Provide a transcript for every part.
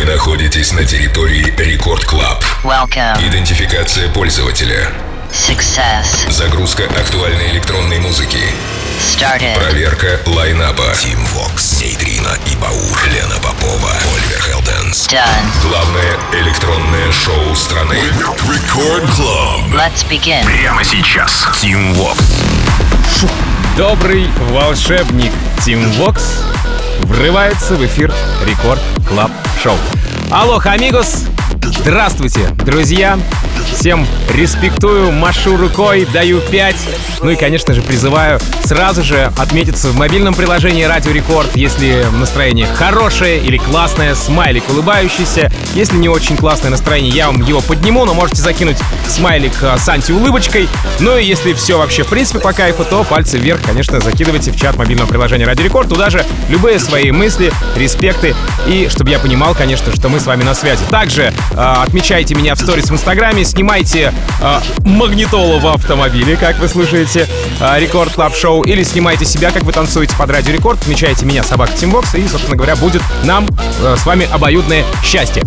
Вы находитесь на территории Record Club. Welcome. Идентификация пользователя. Success. Загрузка актуальной электронной музыки. Started. Проверка лайнапа. Тим Вокс, Нейтрино и Баур. Лена Попова, Оливер Хелденс. Done. Главное электронное шоу страны. Record Club. Let's begin. Прямо сейчас. Тим Вокс. Добрый волшебник Тим Вокс врывается в эфир Record Club шоу. Алло, amigos! Здравствуйте, друзья! Всем респектую, машу рукой, даю 5. Ну и, конечно же, призываю сразу же отметиться в мобильном приложении Радио Рекорд, если настроение хорошее или классное, смайлик улыбающийся. Если не очень классное настроение, я вам его подниму, но можете закинуть смайлик а, с антиулыбочкой. Ну и если все вообще, в принципе, по кайфу, то пальцы вверх, конечно, закидывайте в чат мобильного приложения Радио Рекорд. Туда же любые свои мысли, респекты и чтобы я понимал, конечно, что мы с вами на связи. Также отмечайте меня в сторис в Инстаграме, снимайте э, магнитолу в автомобиле, как вы слушаете э, Record Club шоу, или снимайте себя, как вы танцуете под Радио Рекорд, отмечайте меня, собака Тим Вокс, и, собственно говоря, будет нам э, с вами обоюдное счастье.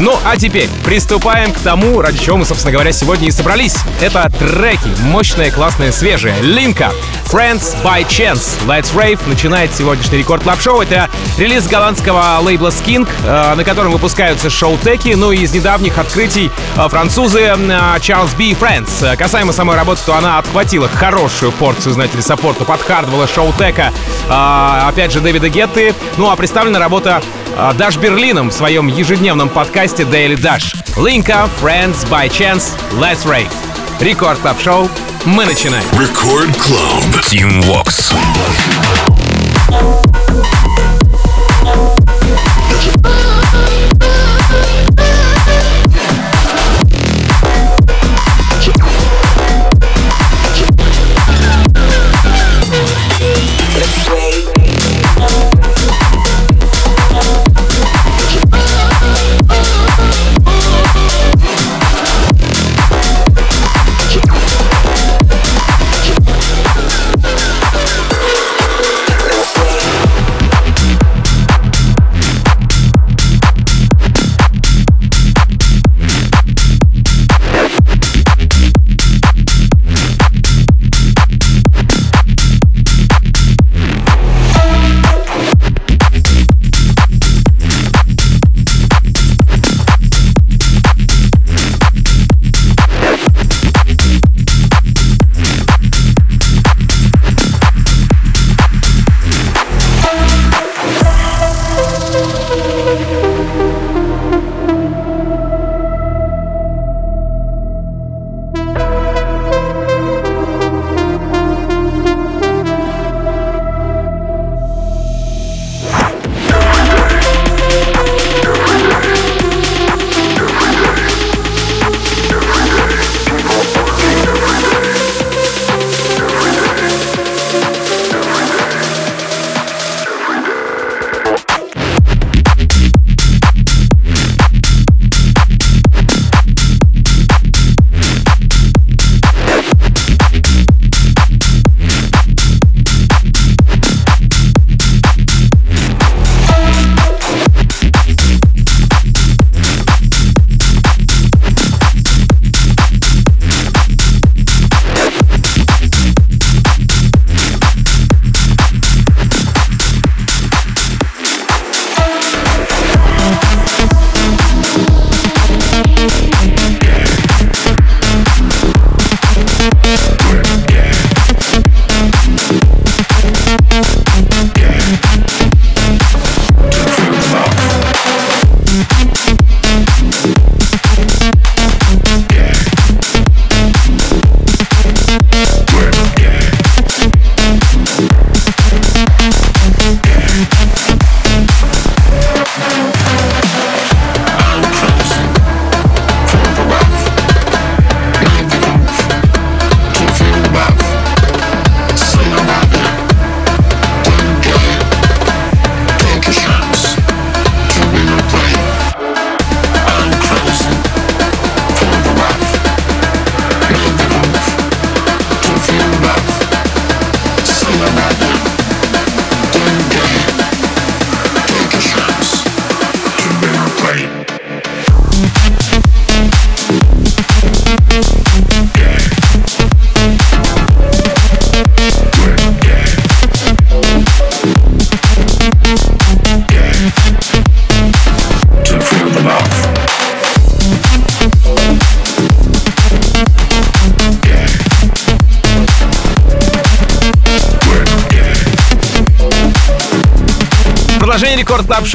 Ну, а теперь приступаем к тому, ради чего мы, собственно говоря, сегодня и собрались. Это треки, мощные, классные, свежие. Линка, Friends by Chance, Let's Rave начинает сегодняшний Record Club шоу. Это релиз голландского лейбла Skink, э, на котором выпускаются Showtek. Ну и из недавних открытий э, французы э, Charles B. Friends. Э, Касаемо самой работы, то она отхватила хорошую порцию, знаете ли, саппорта от Хардвелла, Showtek. Э, опять же, Дэвида Гетты. Ну а представлена работа э, Даш Берлином в своем ежедневном подкасте Daily Dash. Линка, Friends by Chance, Let's Rave. Record Club шоу. Мы начинаем. Record Club. Тим Вокс.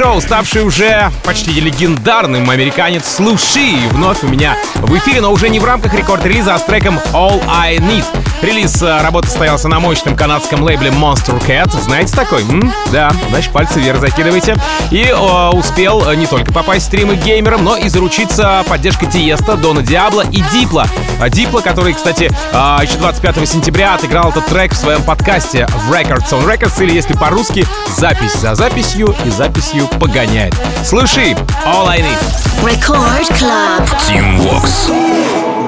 Шоу ставший уже почти легендарным американец Слуши вновь у меня в эфире, но уже не в рамках рекорд-релиза, а с треком All I Need. Релиз э, работы состоялся на мощном канадском лейбле Monster Cat. Знаете такой? М? Да, значит, пальцы вверх закидывайте. И о, успел э, не только попасть в стримы геймерам, но и заручиться поддержкой Тиеста, Дона Диабло и Дипла. А Дипла, который, кстати, э, еще 25 сентября отыграл этот трек в своем подкасте в Records on Records, или если по-русски, запись за записью и записью погоняет. Слушай, All I Need. Record Club. Team Vox.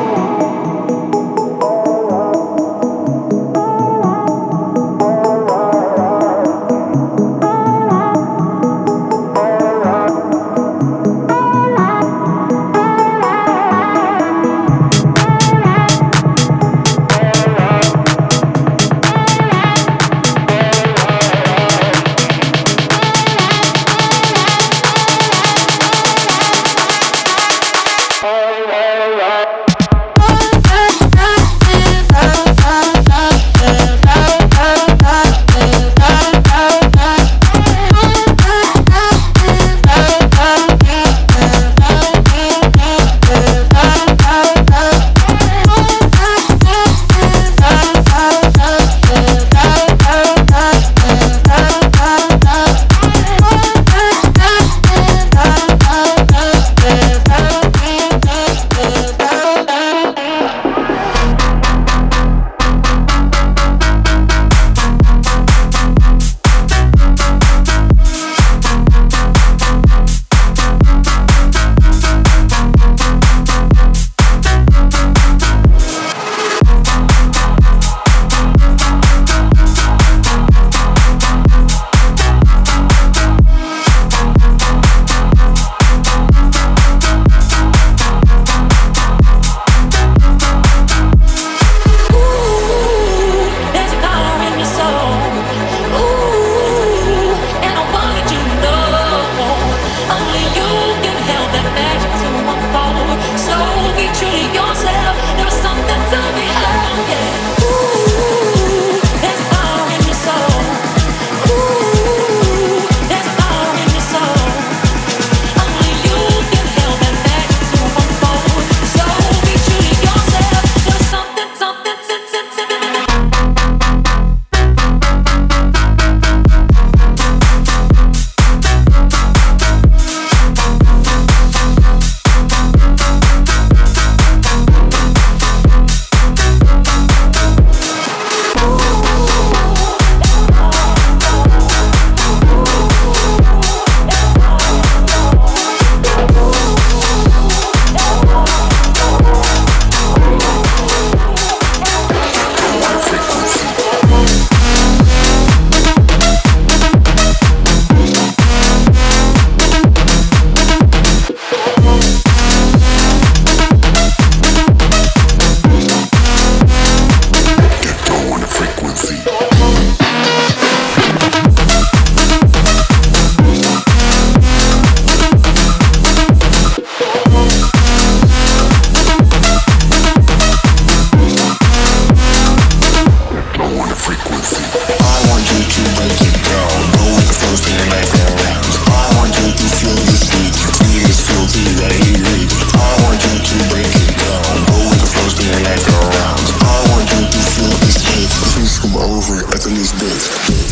over at the loose booth.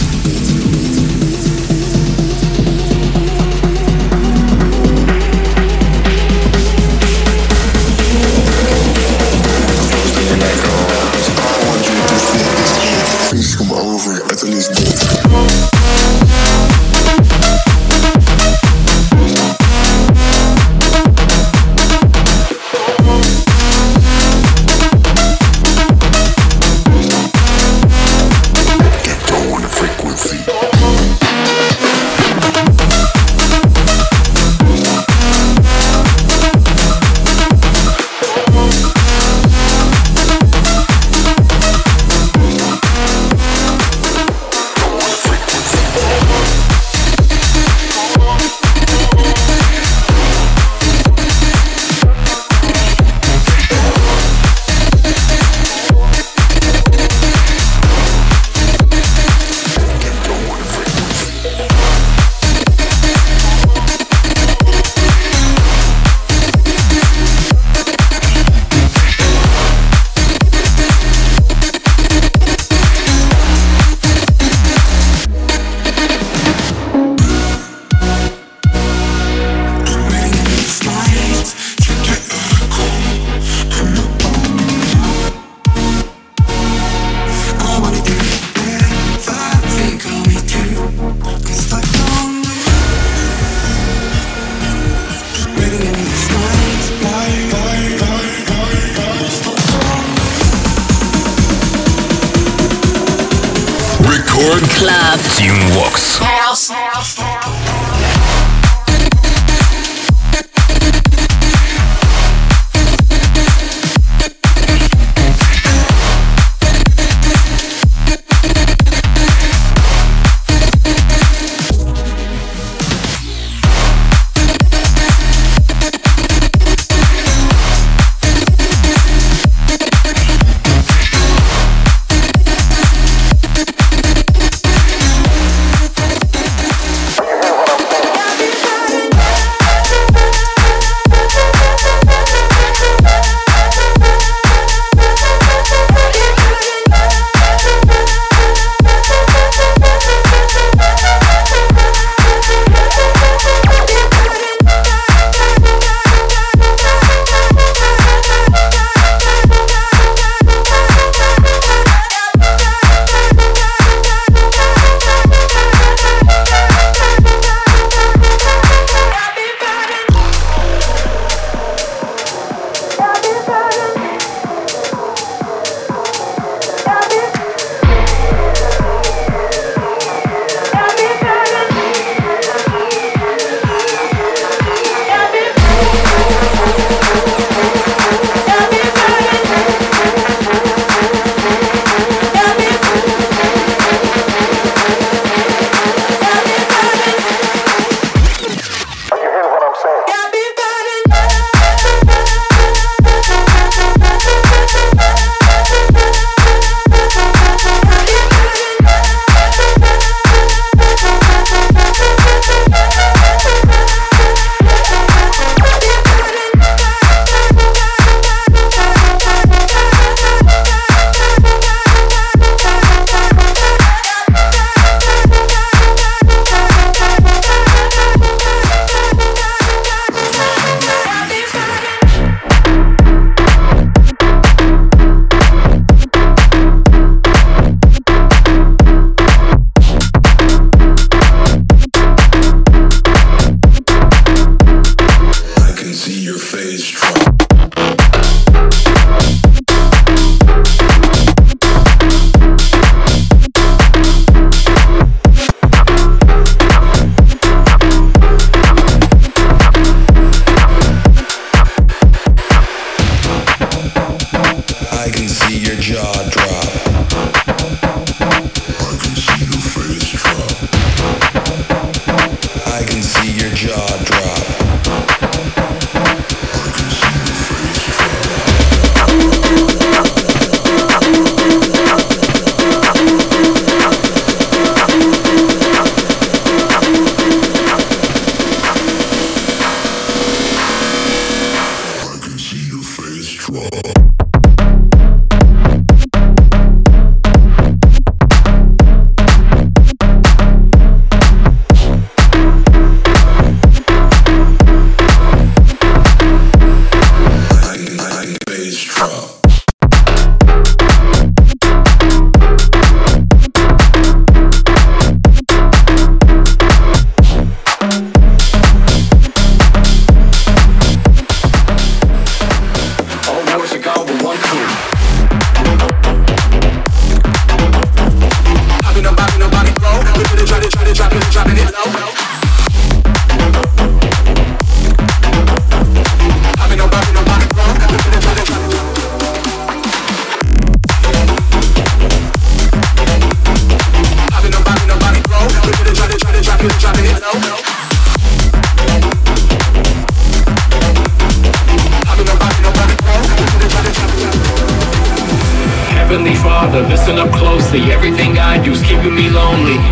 Everything I do's keeping me lonely.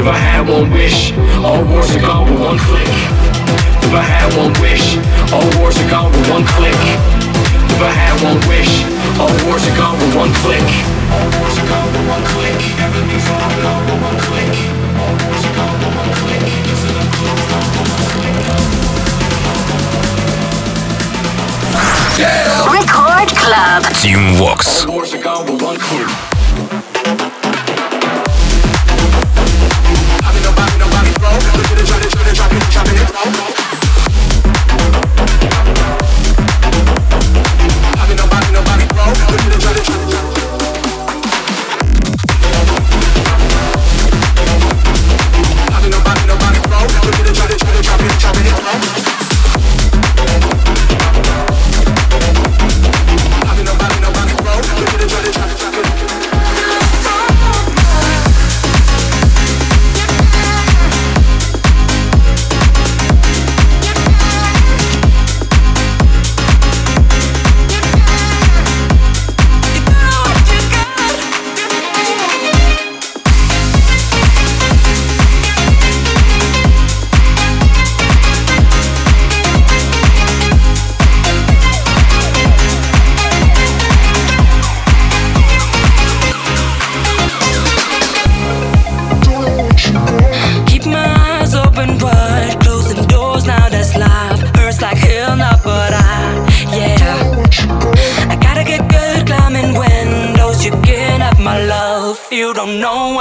If I had one wish, all wars are gone with one click. If I had one wish, all wars are gone with one click. If I had one wish, all wars are gone with one click. All wars are gone with one click. Everything's all gone with one click. All wars are gone with one click. Just click. Yeah. Record Club. Team Walks. All wars are gone with one click. Look at it, drop it, drop it, drop it, drop it, drop it, drop it, drop it, drop it, drop it,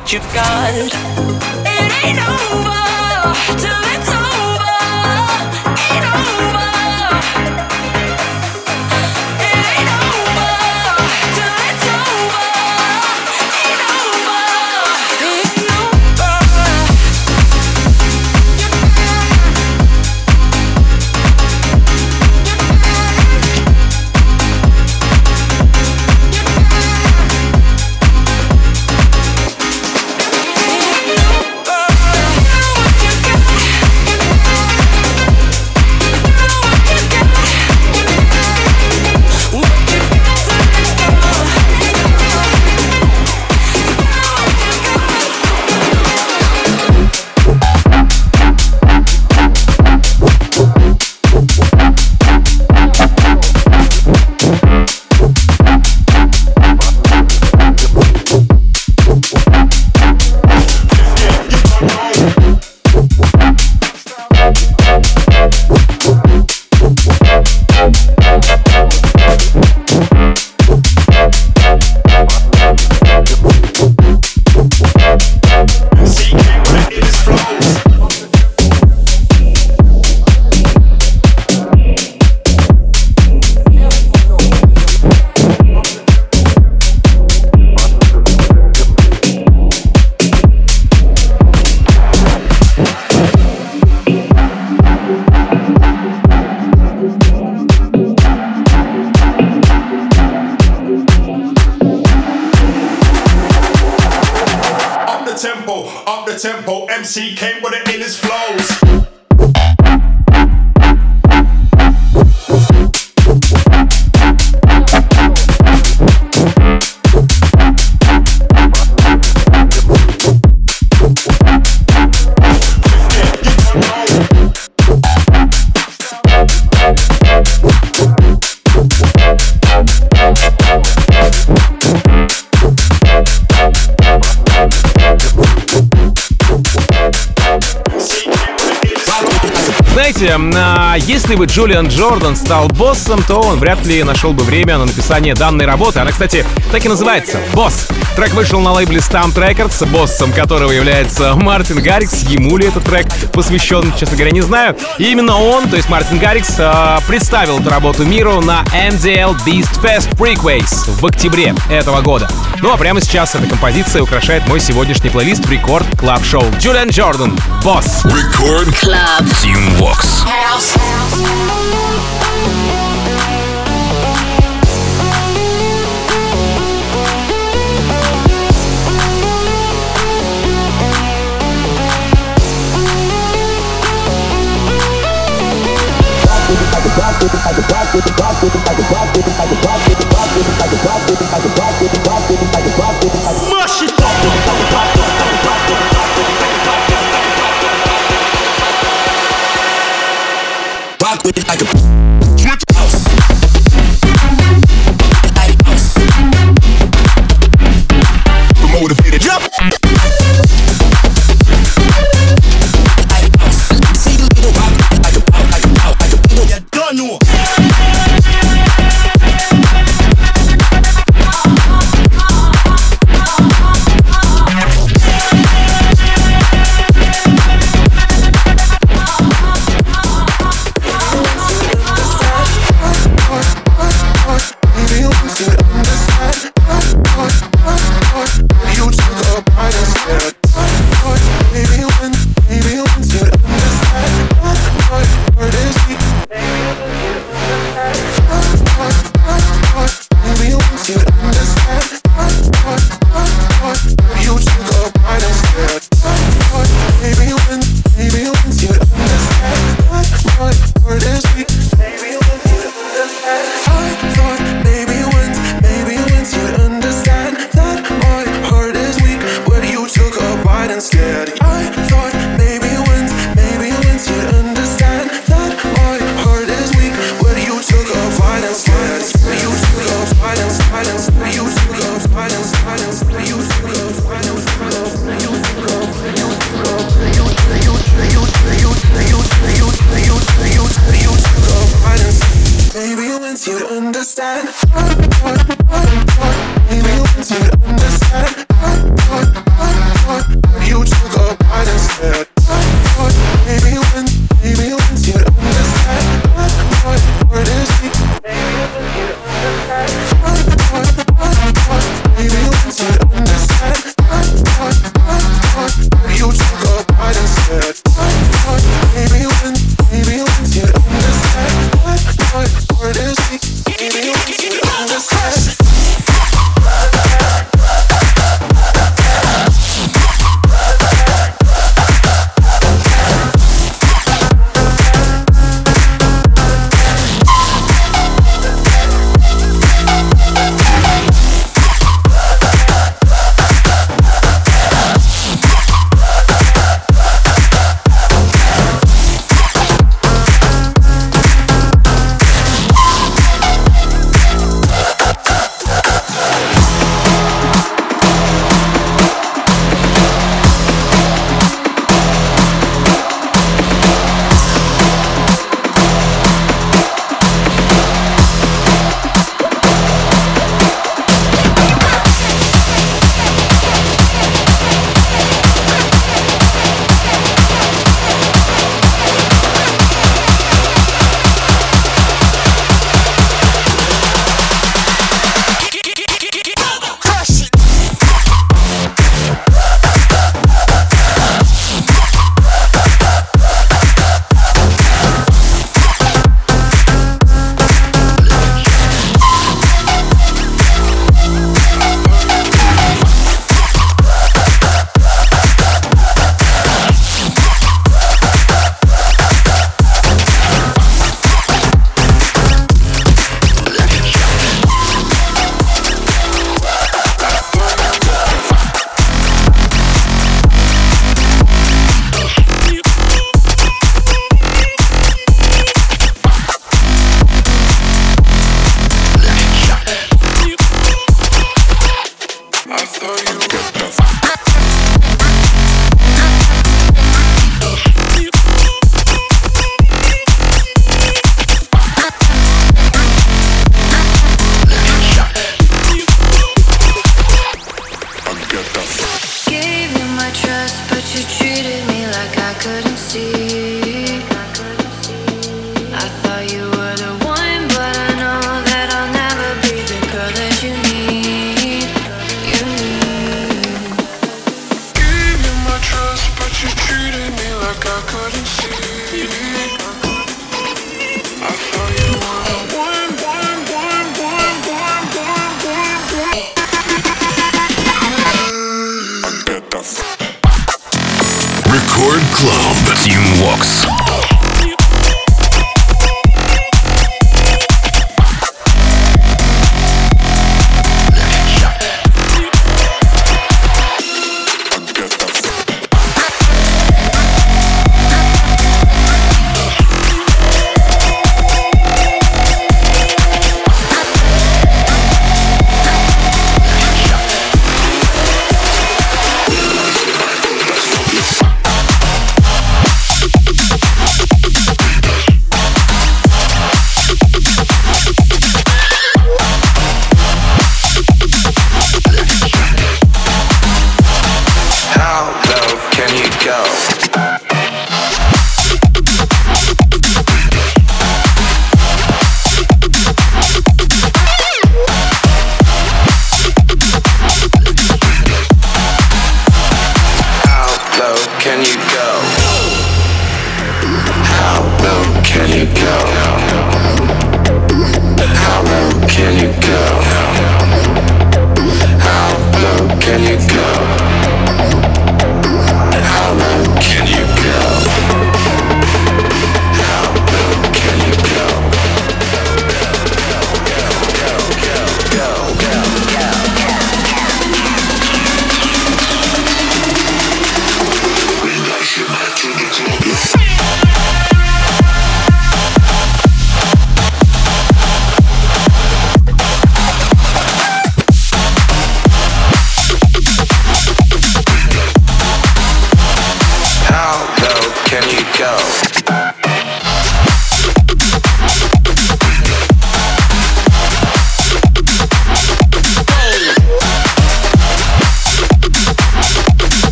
what you've got. It ain't over MC came with it А, если бы Джулиан Джордан стал боссом, то он вряд ли нашел бы время на написание данной работы. Она, кстати, так и называется «Босс». Трек вышел на лейбле STMPD Records, боссом которого является Мартин Гаррикс. Ему ли этот трек посвящен, честно говоря, не знаю. И именно он, то есть Мартин Гаррикс, а, представил эту работу миру на MDL Beast Fest Freqways в октябре этого года. Ну а прямо сейчас эта композиция украшает мой сегодняшний плейлист Record Club шоу. Джулиан Джордан, босс. Рекорд Клаб. Team Vox. House. With the box, with the box, with the box, with the box, with the box, with the box, with the box, with the box. Rock with it like a a house. Motivated. Jump.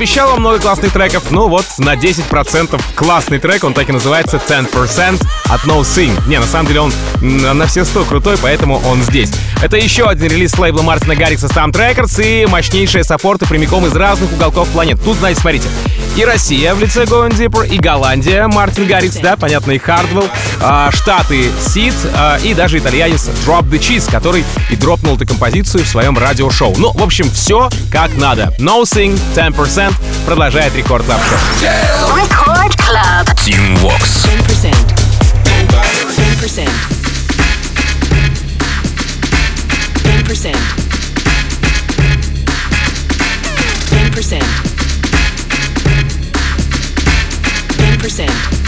Обещал вам много классных треков, ну вот на 10% классный трек, он так и называется 10% от No Sing. Не, на самом деле он на все 100 крутой, поэтому он здесь. Это еще один релиз с лейбла Мартина Гаррикса Stamp Records и мощнейшие саппорты прямиком из разных уголков планет. Тут, знаете, смотрите, и Россия в лице Going Deeper, и Голландия, Мартин Гаррикс, да, понятно, и Хардвелл, а, Штаты, Сид, а, и даже итальянец Drop the Cheese, который и дропнул эту композицию в своем радиошоу. Ну, в общем, все как надо. No Sing, 10% продолжает рекорд Клаб. Record Club. Team Vox. 10%. 10%. 10%. 10%. 10%. 10%. 10%.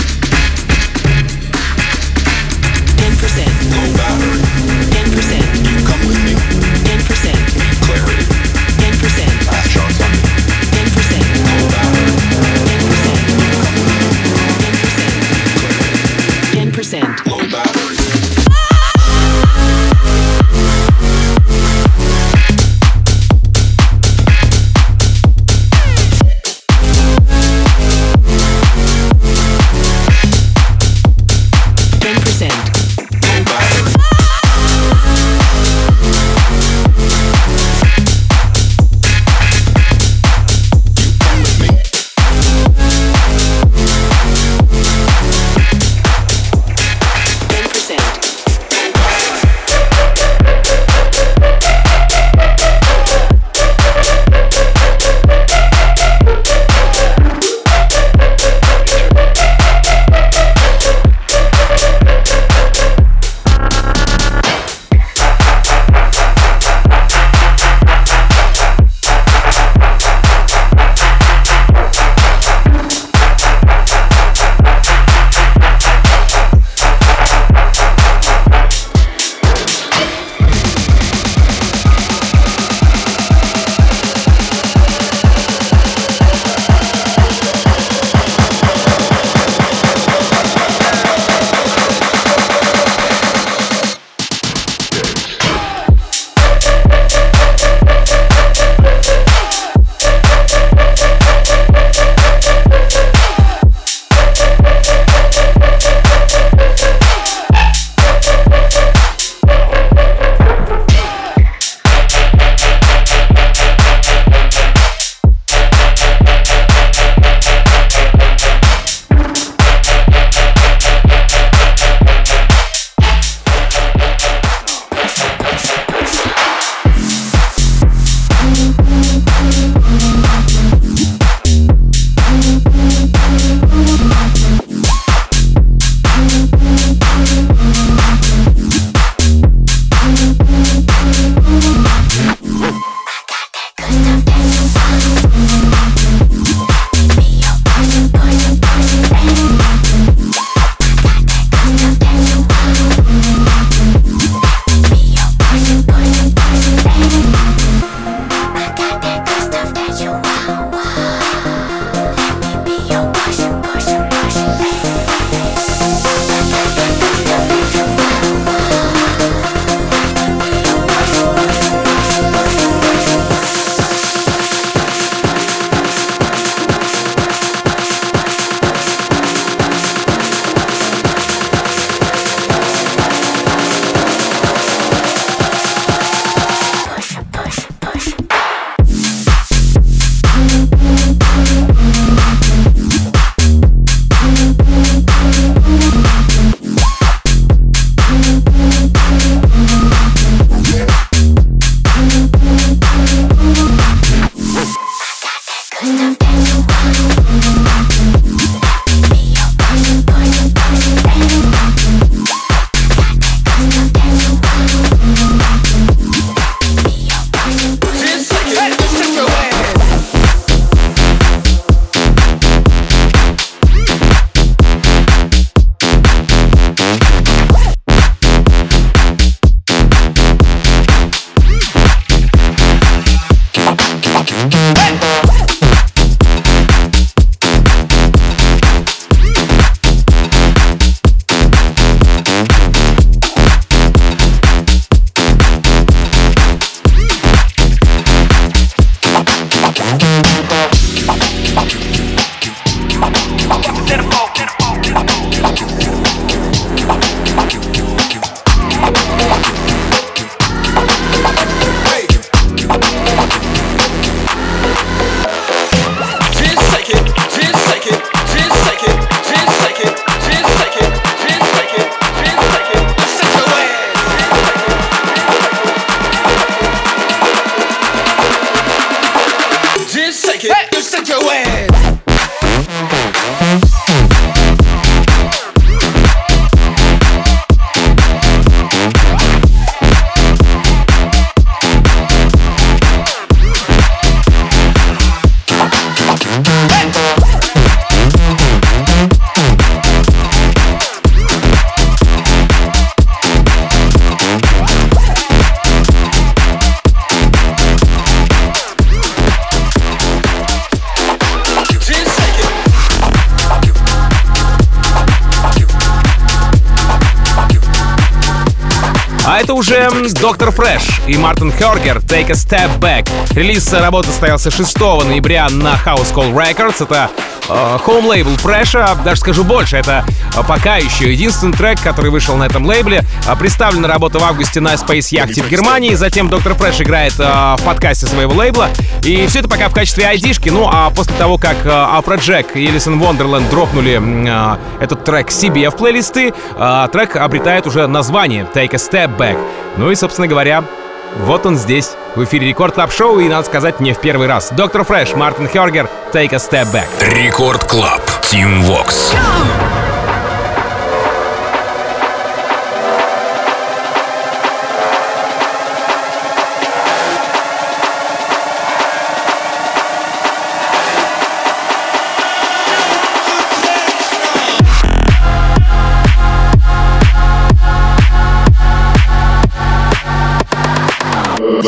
М, Доктор Фрэш и Мартин Хергер Take a Step Back. Релиз работы состоялся 6 ноября на House Call Records. Это э, home лейбл Фрэша, даже скажу больше, это э, пока еще единственный трек, который вышел на этом лейбле. Э, представлена работа в августе на Space Yacht в Германии, затем Доктор Фрэш играет в подкасте своего лейбла. И все это пока в качестве айдишки. Ну а после того, как э, Афроджек и Элисон Вондерленд дропнули этот трек себе в плейлисты, трек обретает уже название Take a Step Back. Ну и, собственно говоря, вот он здесь, в эфире Record Club шоу, и, надо сказать, не в первый раз. Доктор Фрэш, Мартин Хергер, Take a Step Back. Record Club. Тим Вокс.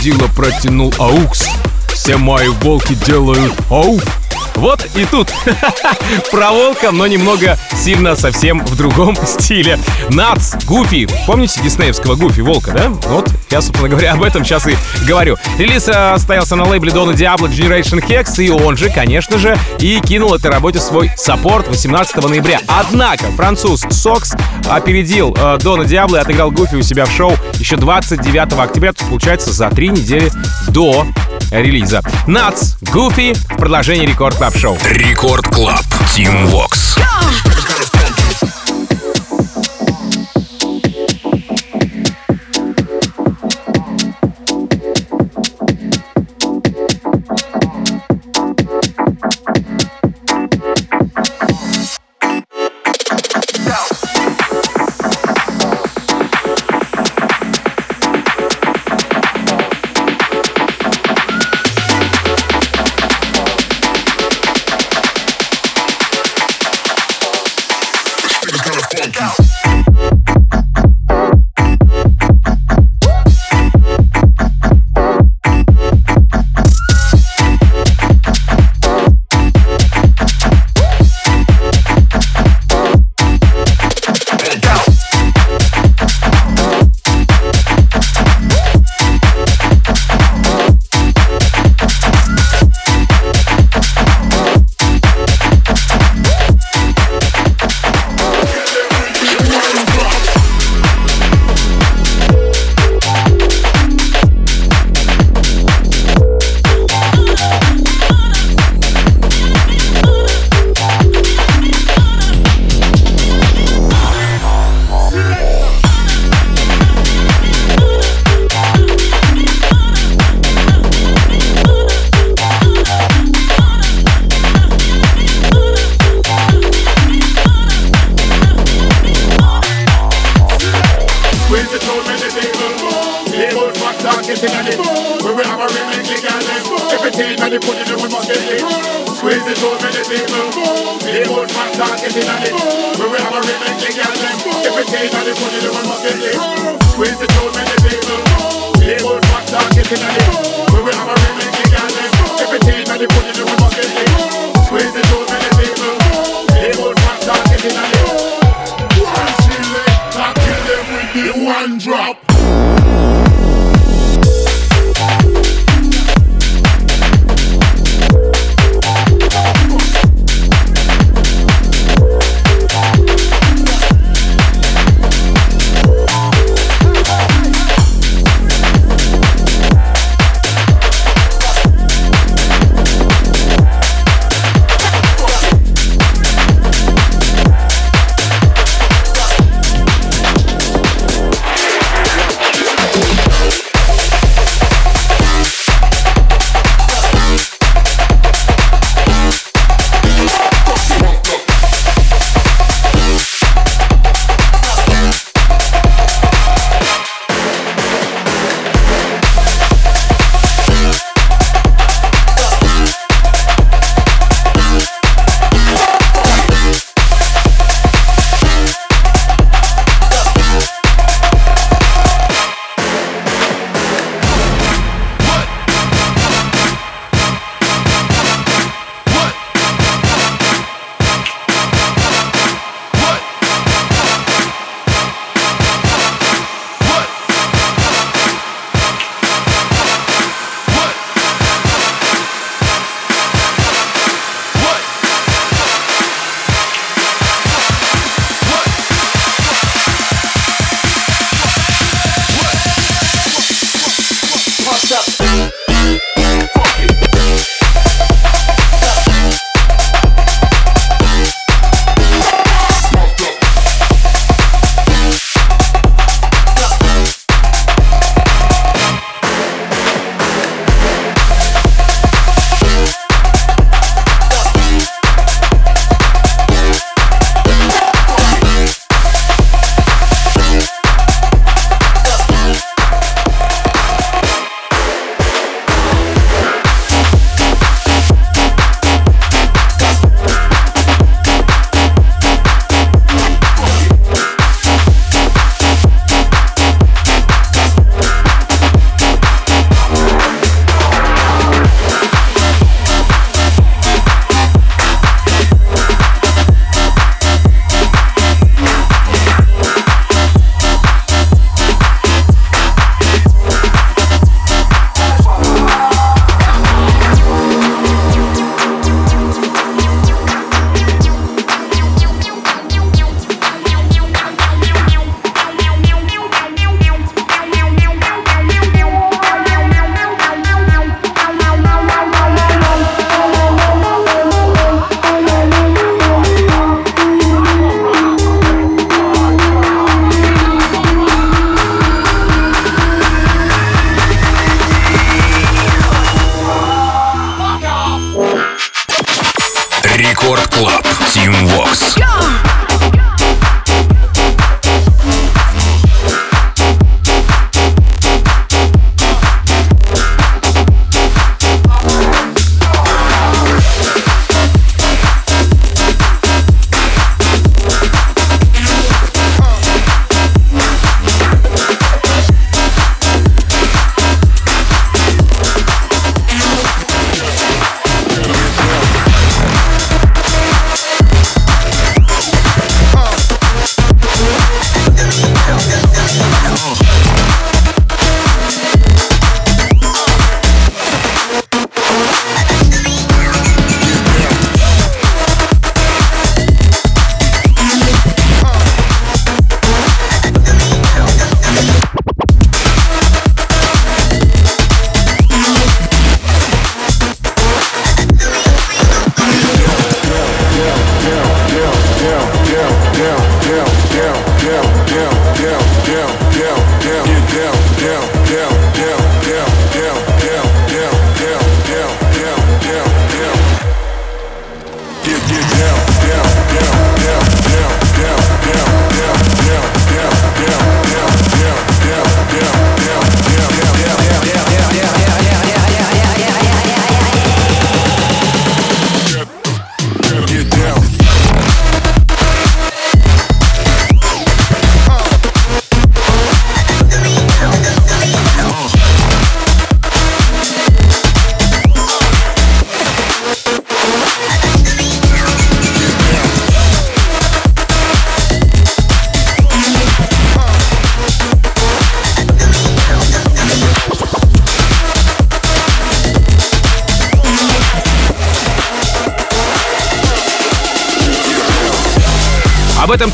Водила протянул аукс. Все мои волки делают ауф. Вот и тут про волка, но немного сильно совсем в другом стиле. Нац, Гуфи. Помните диснеевского Гуфи, волка, да? Вот, я, собственно говоря, об этом сейчас и говорю. Релиз э, состоялся на лейбле Дона Диабло Generation Hex, и он же, конечно же, и кинул этой работе свой саппорт 18 ноября. Однако француз Сокс опередил э, Дона Диабло и отыграл Гуфи у себя в шоу еще 29 октября, то получается за три недели до релиза. Нац, Гуфи в продолжении Record Club шоу. Record Club. Тим Вокс. Squeeze one drop.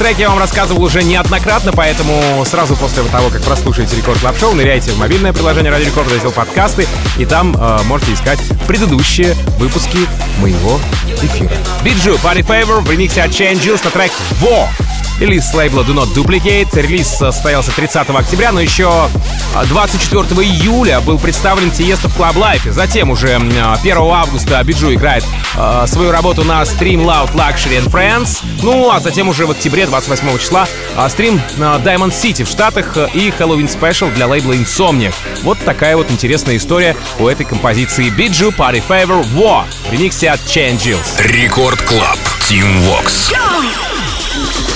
Треке я вам рассказывал уже неоднократно, поэтому сразу после того, как прослушаете Record Club шоу, ныряйте в мобильное приложение Радио Рекорд, раздел подкасты, и там э, можете искать предыдущие выпуски моего эфира. Биджу, Party Favor в ремиксе от Changes на трек «Во». Релиз с лейбла Do Not Duplicate. Релиз состоялся 30 октября, но еще 24 июля был представлен Тиеста в Club Life. Затем уже 1 августа Биджу играет э, свою работу на Stream Loud Luxury and Friends. Ну, а затем уже в октябре 28 числа э, стрим на Diamond City в Штатах и Halloween Special для лейбла Insomniac. Вот такая вот интересная история у этой композиции Биджу Party Favor War в ремиксе от Changes. Record Club. Тим Вокс. You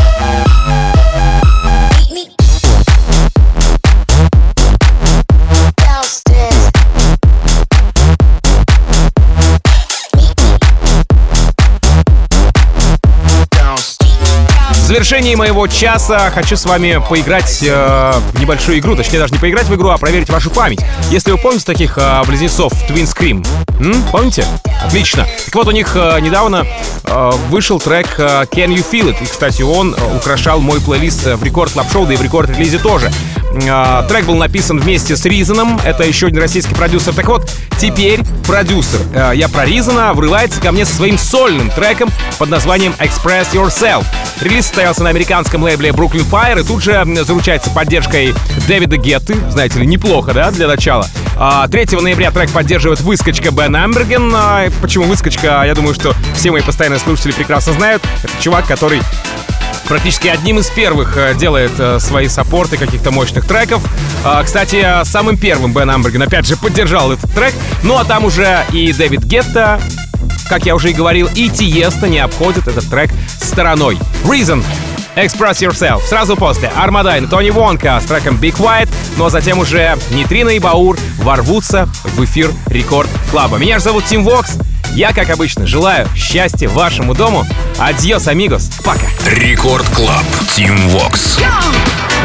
Завершении моего часа хочу с вами поиграть э, в небольшую игру. Точнее, даже не поиграть в игру, а проверить вашу память. Если вы помните таких э, близнецов Twin Scream, м? помните? Отлично. Так вот, у них э, недавно э, вышел трек э, Can You Feel It. И, кстати, он украшал мой плейлист в рекорд клаб шоу да и в рекорд релизе тоже. Трек был написан вместе с Ризаном. Это еще один российский продюсер. Так вот, теперь продюсер, я про Ризана, врывается ко мне со своим сольным треком под названием Express Yourself. Релиз состоялся на американском лейбле Brooklyn Fire и тут же заручается поддержкой Дэвида Гетты. Знаете ли, неплохо, да, для начала. А, 3 ноября трек поддерживает выскочка Бен Амберген. А, Почему выскочка? Я думаю, что все мои постоянные слушатели прекрасно знают. Это чувак, который практически одним из первых э, делает э, свои саппорты каких-то мощных треков. А, Кстати, самым первым Бен Амберген опять же поддержал этот трек. Ну а там уже и Дэвид Гетта, как я уже и говорил, и Тиеста не обходит этот трек стороной. Reason. Express Yourself. Сразу после Армадайн, Тони Вонка с треком Big White, но затем уже Нитрина и Баур ворвутся в эфир Record Club 'а. Меня же зовут Тим Вокс. Я, как обычно, желаю счастья вашему дому. Adiós, amigos. Пока. Record Club. Тим Вокс. drop,